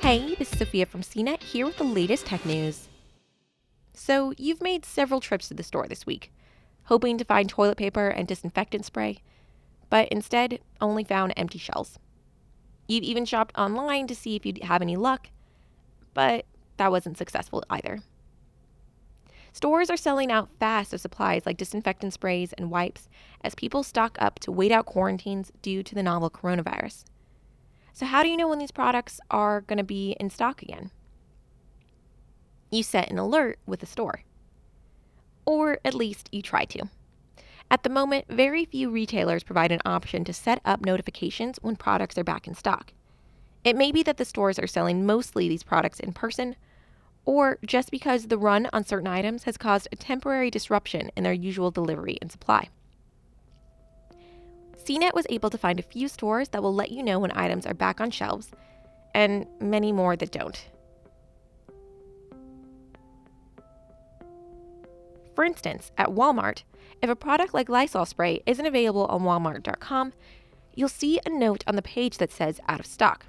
Hey, this is Sophia from CNET here with the latest tech news. So, you've made several trips to the store this week, hoping to find toilet paper and disinfectant spray, but instead only found empty shelves. You've even shopped online to see if you'd have any luck, but that wasn't successful either. Stores are selling out fast of supplies like disinfectant sprays and wipes as people stock up to wait out quarantines due to the novel coronavirus. So, how do you know when these products are going to be in stock again? You set an alert with the store. Or at least you try to. At the moment, very few retailers provide an option to set up notifications when products are back in stock. It may be that the stores are selling mostly these products in person, or just because the run on certain items has caused a temporary disruption in their usual delivery and supply. CNET was able to find a few stores that will let you know when items are back on shelves, and many more that don't. For instance, at Walmart, if a product like Lysol spray isn't available on walmart.com, you'll see a note on the page that says out of stock.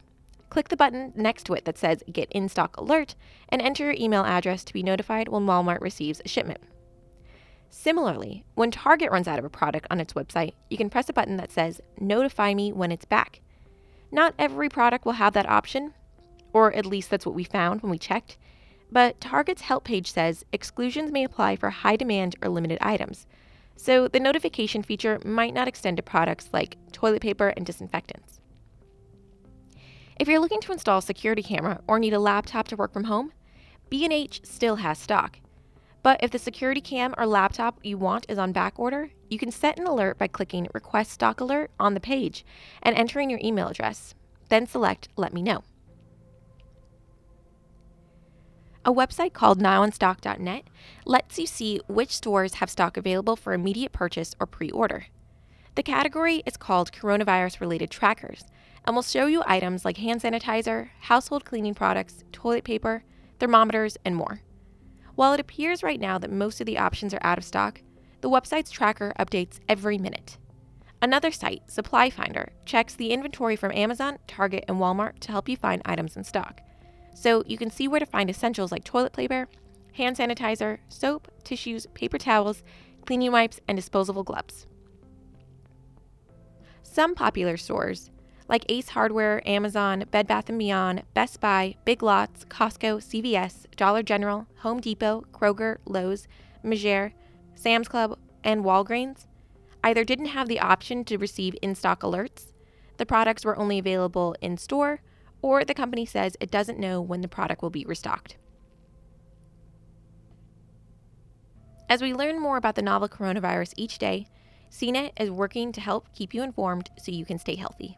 Click the button next to it that says Get in stock alert and enter your email address to be notified when Walmart receives a shipment. Similarly, when Target runs out of a product on its website, you can press a button that says Notify me when it's back. Not every product will have that option, or at least that's what we found when we checked, but Target's help page says exclusions may apply for high demand or limited items. So the notification feature might not extend to products like toilet paper and disinfectants. If you're looking to install a security camera or need a laptop to work from home, B&H still has stock. But if the security cam or laptop you want is on back order, you can set an alert by clicking Request Stock Alert on the page and entering your email address. Then select Let Me Know. A website called nowinstock.net lets you see which stores have stock available for immediate purchase or pre order. The category is called Coronavirus Related Trackers and will show you items like hand sanitizer, household cleaning products, toilet paper, thermometers, and more. While it appears right now that most of the options are out of stock, the website's tracker updates every minute. Another site, Supply Finder, checks the inventory from Amazon, Target, and Walmart to help you find items in stock. So you can see where to find essentials like toilet paper, hand sanitizer, soap, tissues, paper towels, cleaning wipes, and disposable gloves. Some popular stores, like Ace Hardware, Amazon, Bed Bath & Beyond, Best Buy, Big Lots, Costco, CVS, Dollar General, Home Depot, Kroger, Lowe's, Meijer, Sam's Club, and Walgreens either didn't have the option to receive in-stock alerts, the products were only available in store, or the company says it doesn't know when the product will be restocked. As we learn more about the novel coronavirus each day, CNET is working to help keep you informed so you can stay healthy.